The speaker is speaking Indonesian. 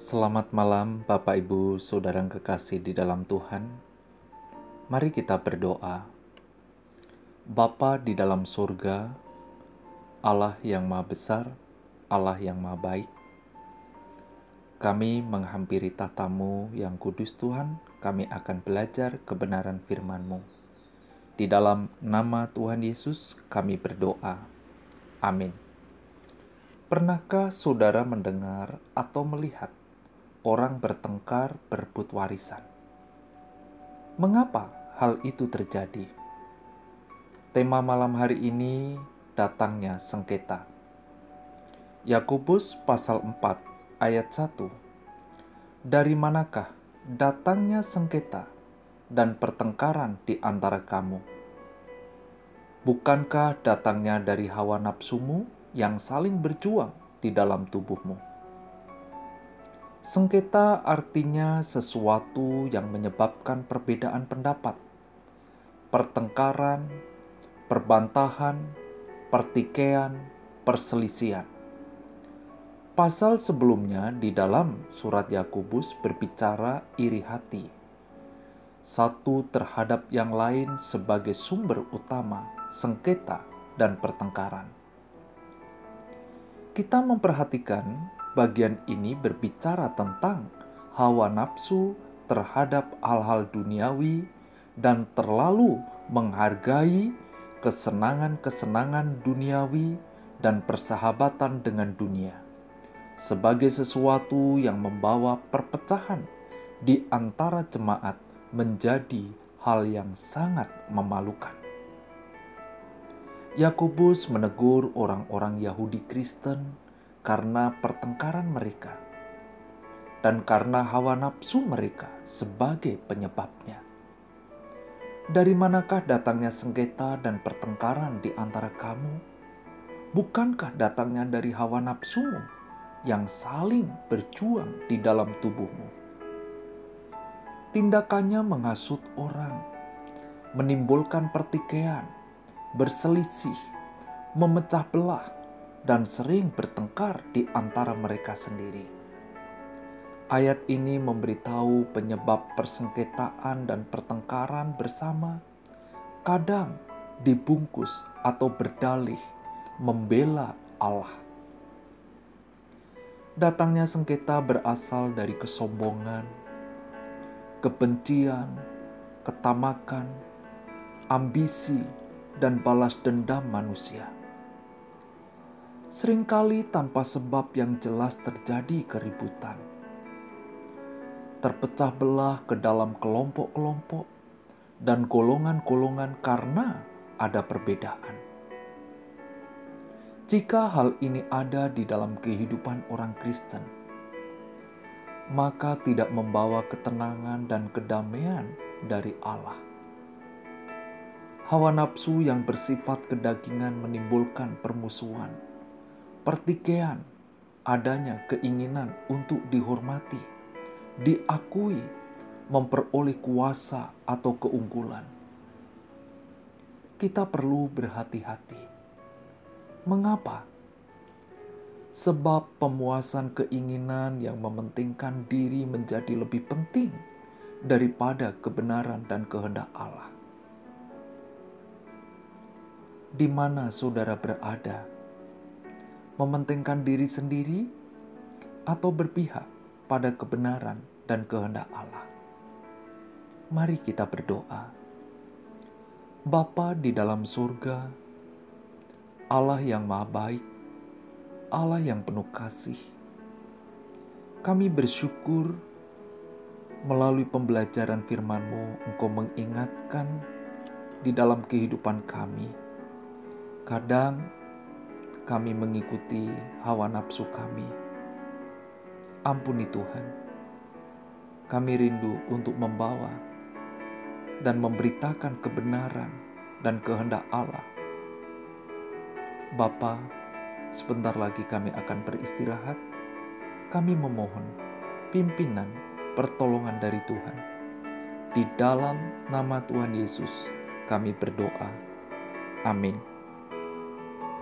Selamat malam, Bapak, Ibu, saudara kekasih di dalam Tuhan. Mari kita berdoa. Bapa di dalam surga, Allah yang Maha Besar, Allah yang Maha Baik, kami menghampiri tatamu yang kudus Tuhan, kami akan belajar kebenaran firman-Mu. Di dalam nama Tuhan Yesus kami berdoa. Amin. Pernahkah saudara mendengar atau melihat orang bertengkar berebut warisan. Mengapa hal itu terjadi? Tema malam hari ini datangnya sengketa. Yakobus pasal 4 ayat 1. Dari manakah datangnya sengketa dan pertengkaran di antara kamu? Bukankah datangnya dari hawa nafsumu yang saling berjuang di dalam tubuhmu? Sengketa artinya sesuatu yang menyebabkan perbedaan pendapat, pertengkaran, perbantahan, pertikaian, perselisihan. Pasal sebelumnya di dalam surat Yakobus berbicara iri hati, satu terhadap yang lain sebagai sumber utama sengketa dan pertengkaran. Kita memperhatikan bagian ini berbicara tentang hawa nafsu terhadap hal-hal duniawi dan terlalu menghargai kesenangan-kesenangan duniawi dan persahabatan dengan dunia sebagai sesuatu yang membawa perpecahan di antara jemaat menjadi hal yang sangat memalukan. Yakobus menegur orang-orang Yahudi Kristen karena pertengkaran mereka dan karena hawa nafsu mereka sebagai penyebabnya. Dari manakah datangnya sengketa dan pertengkaran di antara kamu? Bukankah datangnya dari hawa nafsumu yang saling berjuang di dalam tubuhmu? Tindakannya menghasut orang, menimbulkan pertikaian, berselisih, memecah belah, dan sering bertengkar di antara mereka sendiri. Ayat ini memberitahu penyebab persengketaan dan pertengkaran bersama, kadang dibungkus atau berdalih membela Allah. Datangnya sengketa berasal dari kesombongan, kebencian, ketamakan, ambisi, dan balas dendam manusia sering kali tanpa sebab yang jelas terjadi keributan. Terpecah belah ke dalam kelompok-kelompok dan golongan-golongan karena ada perbedaan. Jika hal ini ada di dalam kehidupan orang Kristen, maka tidak membawa ketenangan dan kedamaian dari Allah. Hawa nafsu yang bersifat kedagingan menimbulkan permusuhan pertikaian, adanya keinginan untuk dihormati, diakui, memperoleh kuasa atau keunggulan. Kita perlu berhati-hati. Mengapa? Sebab pemuasan keinginan yang mementingkan diri menjadi lebih penting daripada kebenaran dan kehendak Allah. Di mana saudara berada? Mementingkan diri sendiri, atau berpihak pada kebenaran dan kehendak Allah. Mari kita berdoa. Bapa di dalam surga, Allah yang maha baik, Allah yang penuh kasih, kami bersyukur melalui pembelajaran firman-Mu, Engkau mengingatkan di dalam kehidupan kami. Kadang kami mengikuti hawa nafsu kami. Ampuni Tuhan, kami rindu untuk membawa dan memberitakan kebenaran dan kehendak Allah. Bapa, sebentar lagi kami akan beristirahat. Kami memohon pimpinan pertolongan dari Tuhan. Di dalam nama Tuhan Yesus, kami berdoa. Amin.